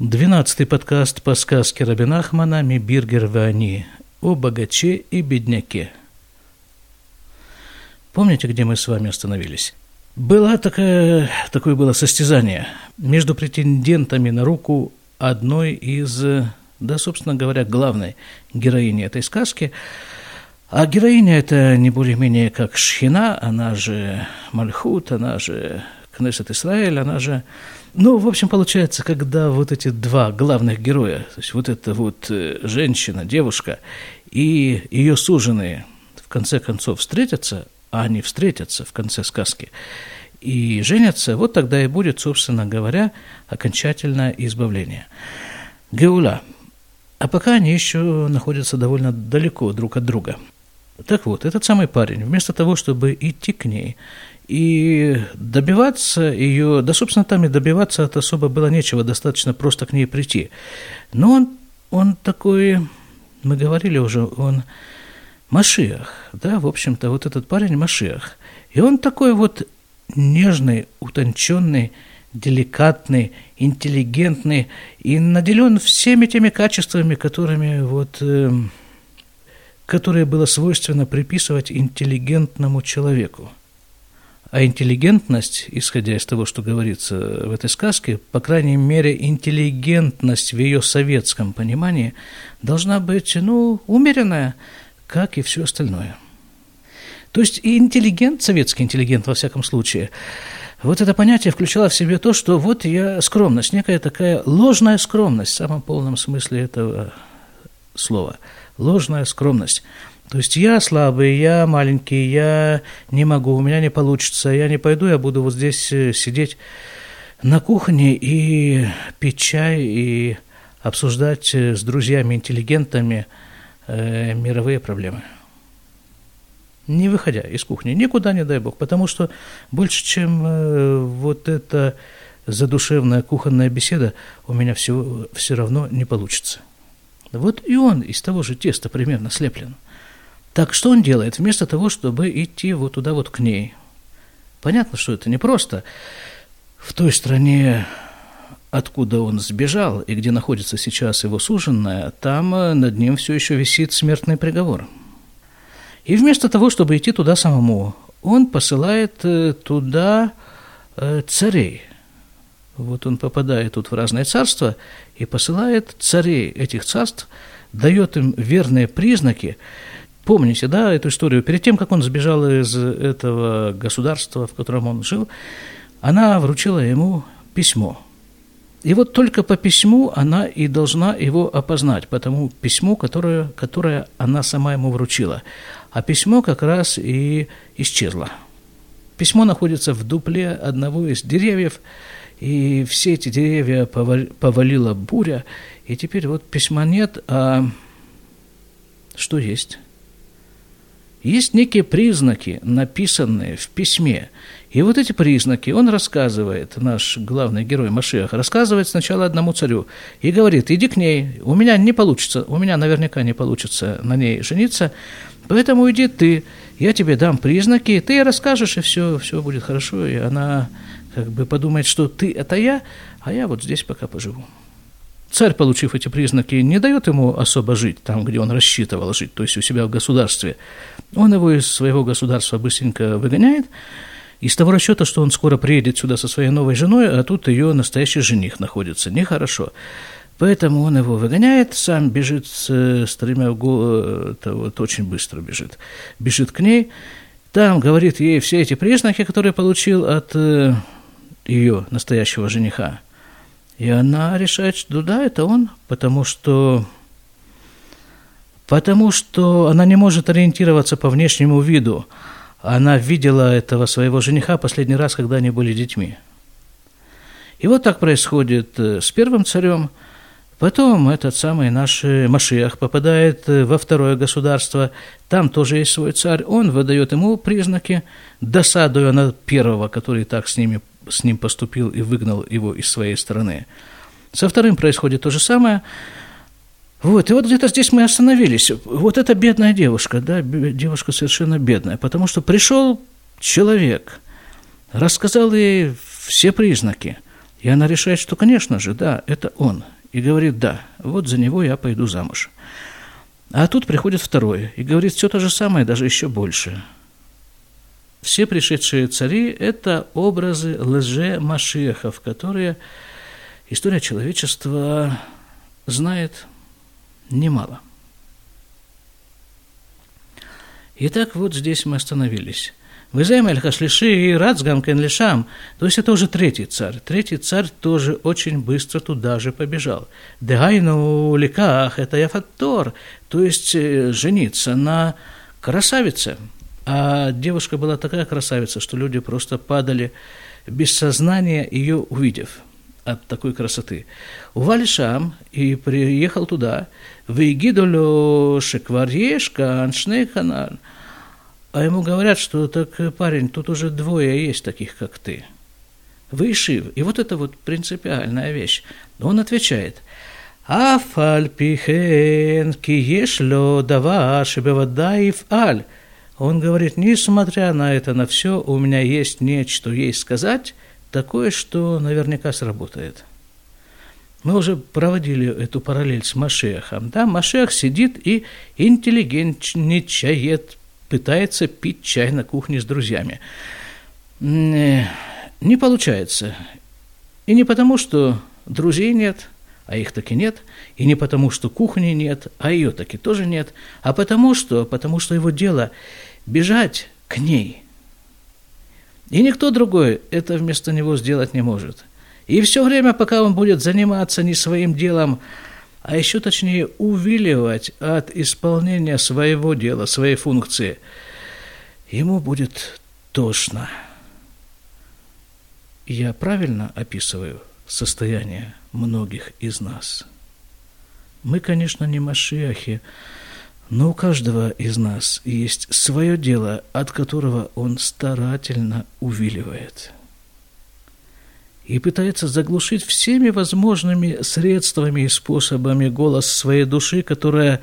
Двенадцатый подкаст по сказке Рабина Ахмана «Мибиргер Вани» о богаче и бедняке. Помните, где мы с вами остановились? Было такое, такое было состязание между претендентами на руку одной из, да, собственно говоря, главной героини этой сказки. А героиня это не более-менее как Шхина, она же Мальхут, она же Кнессет Исраэль, она же ну, в общем, получается, когда вот эти два главных героя, то есть вот эта вот э, женщина, девушка и ее суженые в конце концов встретятся, а они встретятся в конце сказки, и женятся, вот тогда и будет, собственно говоря, окончательное избавление. Геула. А пока они еще находятся довольно далеко друг от друга. Так вот, этот самый парень, вместо того, чтобы идти к ней и добиваться ее, да, собственно, там и добиваться от особо было нечего, достаточно просто к ней прийти. Но он, он такой, мы говорили уже, он Машиах, да, в общем-то, вот этот парень Машиах. И он такой вот нежный, утонченный, деликатный, интеллигентный и наделен всеми теми качествами, которыми вот, э, которые было свойственно приписывать интеллигентному человеку. А интеллигентность, исходя из того, что говорится в этой сказке, по крайней мере, интеллигентность в ее советском понимании должна быть, ну, умеренная, как и все остальное. То есть и интеллигент, советский интеллигент, во всяком случае, вот это понятие включало в себе то, что вот я скромность, некая такая ложная скромность в самом полном смысле этого слова. Ложная скромность – то есть я слабый, я маленький, я не могу, у меня не получится, я не пойду, я буду вот здесь э, сидеть на кухне и пить чай и обсуждать э, с друзьями-интеллигентами э, мировые проблемы. Не выходя из кухни, никуда не дай бог, потому что больше, чем э, вот эта задушевная кухонная беседа, у меня все, все равно не получится. Вот и он из того же теста примерно слеплен. Так что он делает? Вместо того, чтобы идти вот туда вот к ней. Понятно, что это непросто. В той стране, откуда он сбежал и где находится сейчас его суженная, там э, над ним все еще висит смертный приговор. И вместо того, чтобы идти туда самому, он посылает э, туда э, царей. Вот он попадает тут в разные царства и посылает царей этих царств, дает им верные признаки, Помните, да, эту историю? Перед тем, как он сбежал из этого государства, в котором он жил, она вручила ему письмо. И вот только по письму она и должна его опознать, по тому письму, которое, которое она сама ему вручила. А письмо как раз и исчезло. Письмо находится в дупле одного из деревьев, и все эти деревья повалила буря, и теперь вот письма нет, а что есть? Есть некие признаки, написанные в письме. И вот эти признаки он рассказывает, наш главный герой Машех, рассказывает сначала одному царю и говорит, иди к ней, у меня не получится, у меня наверняка не получится на ней жениться, поэтому иди ты, я тебе дам признаки, ты расскажешь, и все, все будет хорошо, и она как бы подумает, что ты – это я, а я вот здесь пока поживу. Царь, получив эти признаки, не дает ему особо жить там, где он рассчитывал жить, то есть у себя в государстве. Он его из своего государства быстренько выгоняет, из того расчета, что он скоро приедет сюда со своей новой женой, а тут ее настоящий жених находится. Нехорошо. Поэтому он его выгоняет, сам бежит с, с тремя это вот очень быстро бежит. Бежит к ней, там говорит ей все эти признаки, которые получил от э, ее настоящего жениха. И она решает, что да, это он, потому что, потому что она не может ориентироваться по внешнему виду. Она видела этого своего жениха последний раз, когда они были детьми. И вот так происходит э, с первым царем. Потом этот самый наш э, Машиах попадает э, во второе государство. Там тоже есть свой царь. Он выдает ему признаки, досадуя на первого, который так с ними с ним поступил и выгнал его из своей страны. Со вторым происходит то же самое. Вот, и вот где-то здесь мы остановились. Вот эта бедная девушка, да, девушка совершенно бедная, потому что пришел человек, рассказал ей все признаки, И она решает, что, конечно же, да, это он. И говорит, да, вот за него я пойду замуж. А тут приходит второй и говорит все то же самое, даже еще больше. Все пришедшие цари – это образы лже-машехов, которые история человечества знает немало. Итак, вот здесь мы остановились. Вызаем эль хашлиши и рацгам кен лишам. То есть это уже третий царь. Третий царь тоже очень быстро туда же побежал. Дегайну ликах, это яфаттор. То есть э, жениться на красавице. А девушка была такая красавица, что люди просто падали без сознания, ее увидев от такой красоты. Увалишам и приехал туда. Вейгидолю шекварьешка аншнейханан. А ему говорят, что так, парень, тут уже двое есть таких, как ты. Вышив. И вот это вот принципиальная вещь. Он отвечает, Афальпихен киешло дава шебевадаев аль. Он говорит, несмотря на это, на все, у меня есть нечто ей сказать, такое, что наверняка сработает. Мы уже проводили эту параллель с Машехом. Да? Машех сидит и интеллигентничает, пытается пить чай на кухне с друзьями. Не получается. И не потому, что друзей нет, а их таки нет, и не потому, что кухни нет, а ее таки тоже нет, а потому что, потому что его дело бежать к ней. И никто другой это вместо него сделать не может. И все время, пока он будет заниматься не своим делом, а еще точнее увиливать от исполнения своего дела, своей функции, ему будет тошно. Я правильно описываю состояние многих из нас? Мы, конечно, не машиахи, но у каждого из нас есть свое дело, от которого он старательно увиливает – и пытается заглушить всеми возможными средствами и способами голос своей души, которая,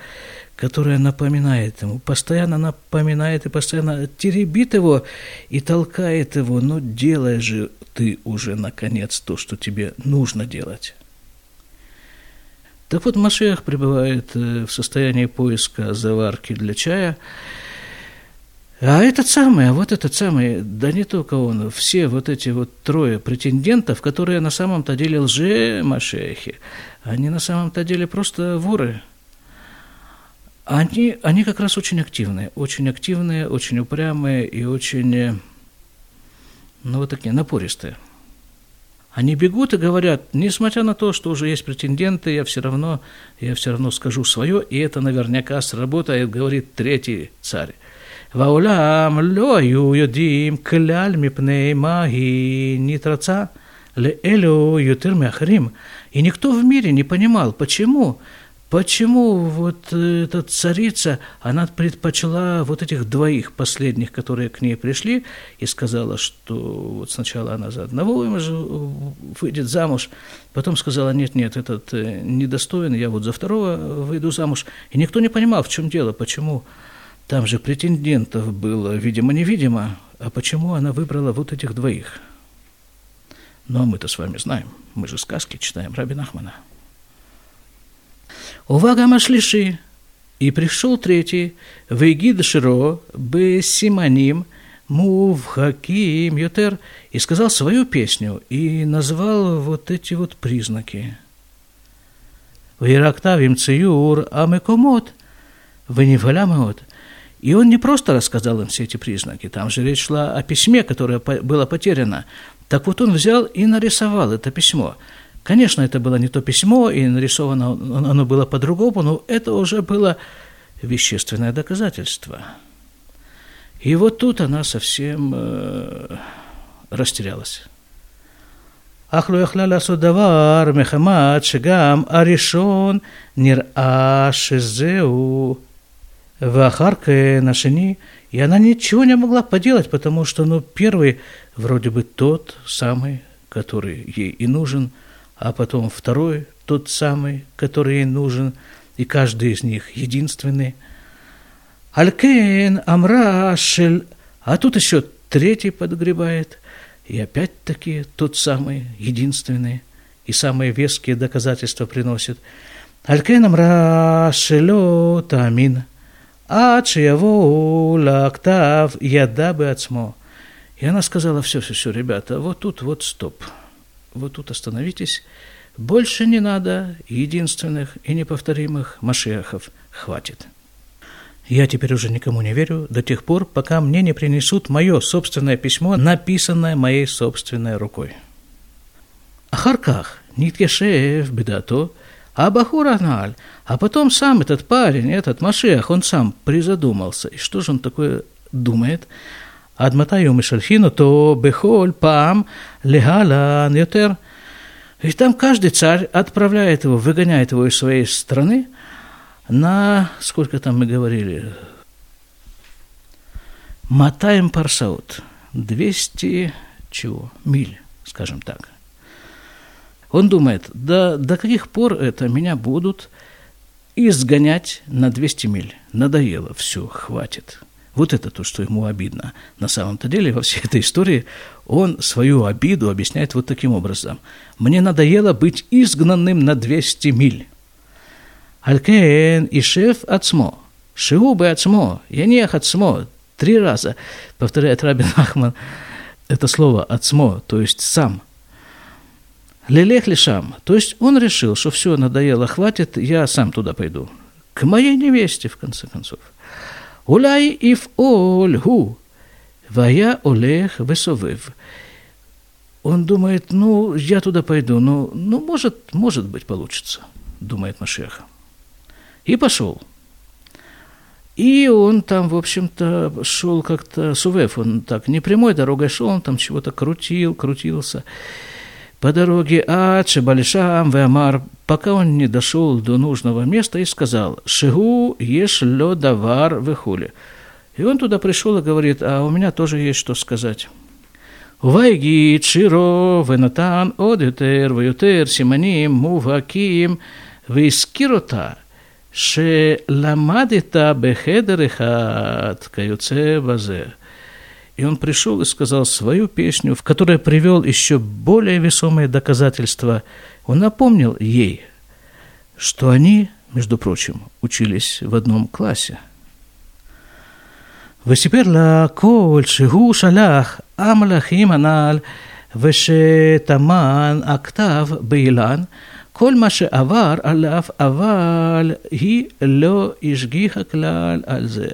которая напоминает ему, постоянно напоминает и постоянно теребит его и толкает его, ну делай же ты уже наконец то, что тебе нужно делать. Так вот, Машех пребывает э, в состоянии поиска заварки для чая – а этот самый, а вот этот самый, да не только он, все вот эти вот трое претендентов, которые на самом-то деле лже-машехи, они на самом-то деле просто воры. Они, они как раз очень активные, очень активные, очень упрямые и очень, ну вот такие, напористые. Они бегут и говорят, несмотря на то, что уже есть претенденты, я все равно, я все равно скажу свое, и это наверняка сработает, говорит третий царь. Ваулям ло юдим кляль мипней маги нитраца ле элю ютир И никто в мире не понимал, почему почему вот эта царица, она предпочла вот этих двоих последних, которые к ней пришли, и сказала, что вот сначала она за одного выйдет замуж, потом сказала, нет-нет, этот недостоин, я вот за второго выйду замуж. И никто не понимал, в чем дело, почему там же претендентов было, видимо-невидимо. А почему она выбрала вот этих двоих? А мы-то с вами знаем. Мы же сказки читаем Раби Нахмана. Увага машлиши. И пришел третий, Вегид Широ, Бесиманим, Мувхаким Ютер, и сказал свою песню, и назвал вот эти вот признаки. Вирактавим циюр амекомот, венифалямеот. И он не просто рассказал им все эти признаки, там же речь шла о письме, которое было потеряно. Так вот он взял и нарисовал это письмо. Конечно, это было не то письмо, и нарисовано оно было по-другому, но это уже было вещественное доказательство. И вот тут она совсем э, растерялась. אך לא יכלה לעשות דבר מחמת שגם הראשון נראה שזהו Вахарка на шини, и она ничего не могла поделать, потому что, ну, первый вроде бы тот самый, который ей и нужен, а потом второй тот самый, который ей нужен, и каждый из них единственный. Алькен Амра Шель, а тут еще третий подгребает. И опять-таки тот самый, единственный, и самые веские доказательства приносит. Аль-Кен амра шело тамин, ад шиявоу лактав яда бы ацмо. И она сказала, все, все, все, ребята, вот тут вот стоп, вот тут остановитесь, больше не надо единственных и неповторимых машехов, хватит. Я теперь уже никому не верю до тех пор, пока мне не принесут мое собственное письмо, написанное моей собственной рукой. Ахарках, Ниткешев, бедато, а Бахур Аналь, а потом сам этот парень, этот Машех, он сам призадумался. И что же он такое думает? Адматаю Мишальхину, то Бехоль Пам Легалан Ютер. И там каждый царь отправляет его, выгоняет его из своей страны – на, сколько там мы говорили, мотаем парсаут, 200 чего, миль, скажем так. Он думает, да до каких пор это меня будут изгонять на 200 миль? Надоело, все, хватит. Вот это то, что ему обидно. На самом-то деле во всей этой истории он свою обиду объясняет вот таким образом. «Мне надоело быть изгнанным на 200 миль». «Алькеен и шеф отсмо». «Шиубы отсмо», я «Янех отсмо». Три раза повторяет Рабин Ахман это слово «отсмо», то есть «сам». «Лелех лишам», то есть он решил, что все, надоело, хватит, я сам туда пойду. К моей невесте, в конце концов – Ив оль гу, вая олех весовыв. Он думает, ну, я туда пойду, ну, ну может, может быть, получится, думает Машеха. И пошел. И он там, в общем-то, шел как-то, Сувев, он так не прямой дорогой шел, он там чего-то крутил, крутился по дороге Аад Шебальшам Веамар, пока он не дошел до нужного места, и сказал, «Шигу ешь лё давар. И он туда пришел и говорит, «А у меня тоже есть что сказать». Вайги, Чиро, Венатан, Одютер, Ваютер, Симаним, Муваким, Вискирота, ше Шеламадита Бехедерихат, Каюце Вазе. И он пришел и сказал свою песню, в которой привел еще более весомые доказательства. Он напомнил ей, что они, между прочим, учились в одном классе. וסיפר לה כל שהוא שלח המלאכים הנ"ל ושטמן הכתב באילן כל מה שעבר עליו, אבל היא לא השגיחה כלל על זה.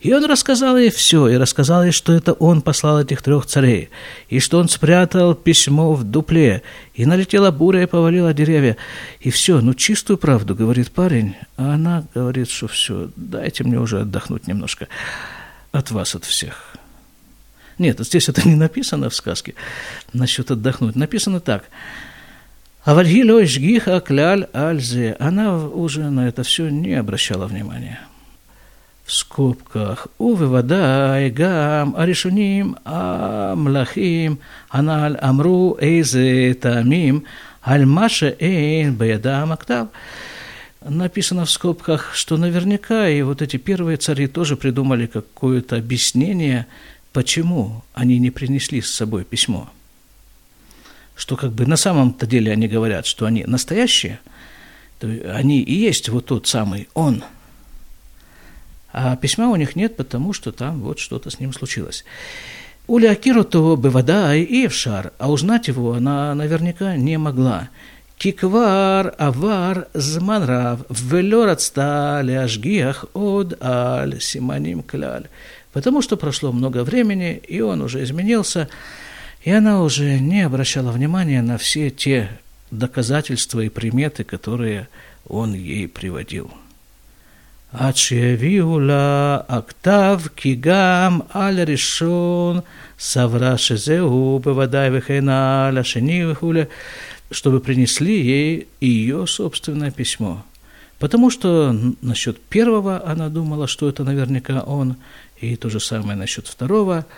и он рассказал ей все, и рассказал ей, что это он послал этих трех царей, и что он спрятал письмо в дупле, и налетела буря и повалила деревья. И все, ну чистую правду, говорит парень, а она говорит, что все, дайте мне уже отдохнуть немножко от вас, от всех. Нет, здесь это не написано в сказке насчет отдохнуть. Написано так – а Вальгило Ишгиха Кляль Альзе, она уже на это все не обращала внимания. В скобках Увы Вадай Гам Аришуним Амлахим Аналь Амру Эйзе Тамим Альмаша Эйн Баядам Актав. Написано в скобках, что наверняка и вот эти первые цари тоже придумали какое-то объяснение, почему они не принесли с собой письмо – что как бы на самом-то деле они говорят, что они настоящие, то они и есть вот тот самый он. А письма у них нет, потому что там вот что-то с ним случилось. Уля Акиру то вода и Евшар, а узнать его она наверняка не могла. Киквар авар зманрав велорацта ляжгиях от аль симаним кляль. Потому что прошло много времени, и он уже изменился – и она уже не обращала внимания на все те доказательства и приметы, которые он ей приводил. עד שהביאו לה הכתב כי גם על הראשון סברה שזהו בוודאי וכן על השני וכולי, чтобы принесли ей ее собственное письмо. Потому что насчет первого она думала, что это наверняка он, и то же самое насчет второго –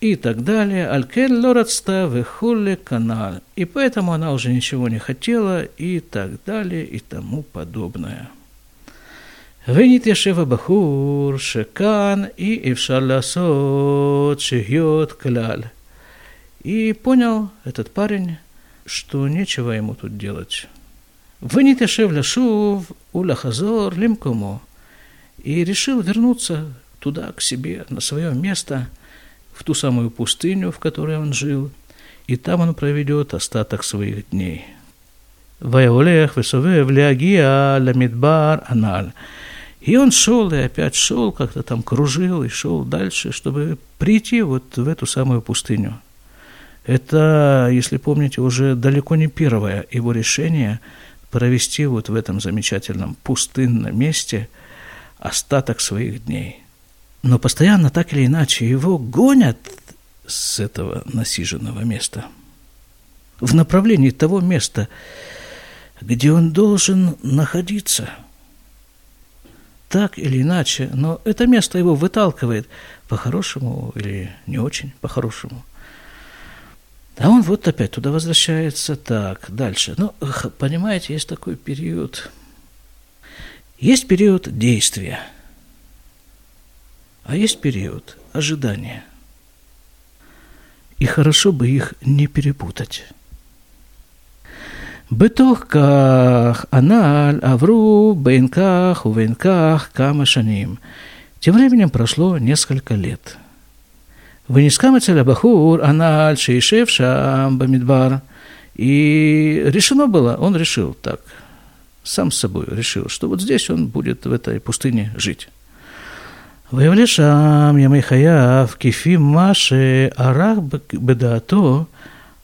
и так далее. Алькен лорадста вехулли канал. И поэтому она уже ничего не хотела и так далее и тому подобное. Венитешев Бахур, Шекан и Ившаласот, Шигьот, Кляль. И понял этот парень, что нечего ему тут делать. Венитешев Ляшув, Уляхазор, Лимкому. И решил вернуться туда, к себе, на свое место, в ту самую пустыню, в которой он жил, и там он проведет остаток своих дней. Ваеолех весовев леагия ламидбар аналь. И он шел, и опять шел, как-то там кружил, и шел дальше, чтобы прийти вот в эту самую пустыню. Это, если помните, уже далеко не первое его решение провести вот в этом замечательном пустынном месте остаток своих дней. Но постоянно, так или иначе, его гонят с этого насиженного места в направлении того места, где он должен находиться. Так или иначе, но это место его выталкивает по-хорошему или не очень по-хорошему. А он вот опять туда возвращается. Так, дальше. Ну, понимаете, есть такой период. Есть период действия, а есть период ожидания. И хорошо бы их не перепутать. בתוך כך הנ"ל עברו בין כך ובין כך כמה שנים. Тем временем прошло несколько лет. Вынескам אצל הבחור הנ"ל שישב שם במדבר, и решено было, он решил так, сам с собой решил, что вот здесь он будет в этой пустыне жить. ויבלה שם ימי חייו כפי מה שערך בדעתו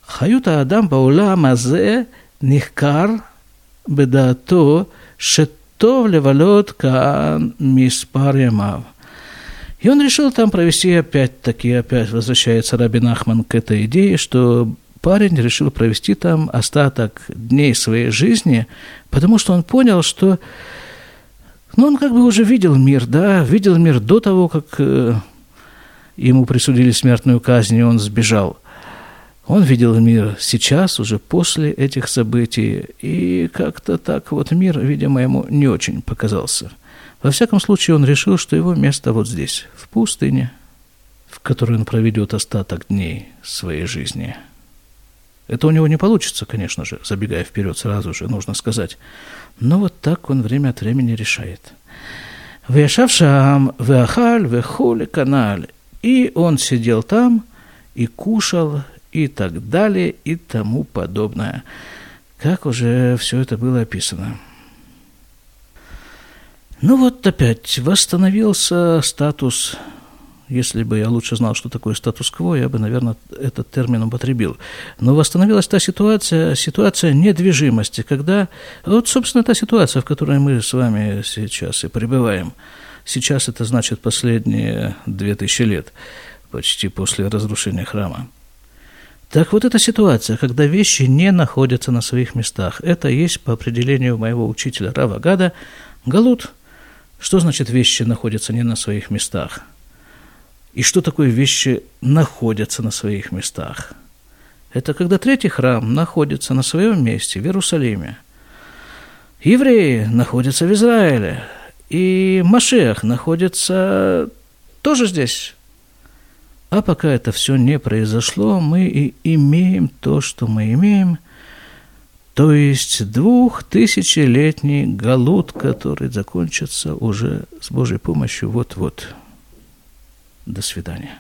חיות האדם בעולם הזה נחקר בדעתו שטוב לבלות כאן מספר ימיו. И он решил там провести опять-таки, опять возвращается Рабин Ахман к этой идее, что парень решил провести там остаток дней своей жизни, потому что он понял, что ну, он как бы уже видел мир, да, видел мир до того, как э, ему присудили смертную казнь, и он сбежал. Он видел мир сейчас, уже после этих событий, и как-то так вот мир, видимо, ему не очень показался. Во всяком случае, он решил, что его место вот здесь, в пустыне, в которой он проведет остаток дней своей жизни. Это у него не получится, конечно же, забегая вперед сразу же, нужно сказать. Но вот так он время от времени решает. Вешав шам, веахаль, вехули каналь. И он сидел там и кушал, и так далее, и тому подобное. Как уже все это было описано. Ну вот опять восстановился статус, если бы я лучше знал, что такое статус-кво, я бы, наверное, этот термин употребил. Но восстановилась та ситуация, ситуация недвижимости, когда, вот, собственно, та ситуация, в которой мы с вами сейчас и пребываем. Сейчас это значит последние две тысячи лет, почти после разрушения храма. Так вот эта ситуация, когда вещи не находятся на своих местах, это есть по определению моего учителя Рава Гада галут. Что значит вещи находятся не на своих местах? И что такое вещи находятся на своих местах? Это когда третий храм находится на своем месте в Иерусалиме. Евреи находятся в Израиле, и Машех находится тоже здесь, а пока это все не произошло, мы и имеем то, что мы имеем, то есть двухтысячелетний галут, который закончится уже с Божьей помощью вот-вот. До свидания.